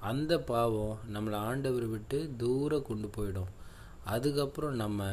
அந்த பாவம் நம்மளை ஆண்டவர் விட்டு தூரம் கொண்டு போயிடும். அதுக்கப்புறம் நம்ம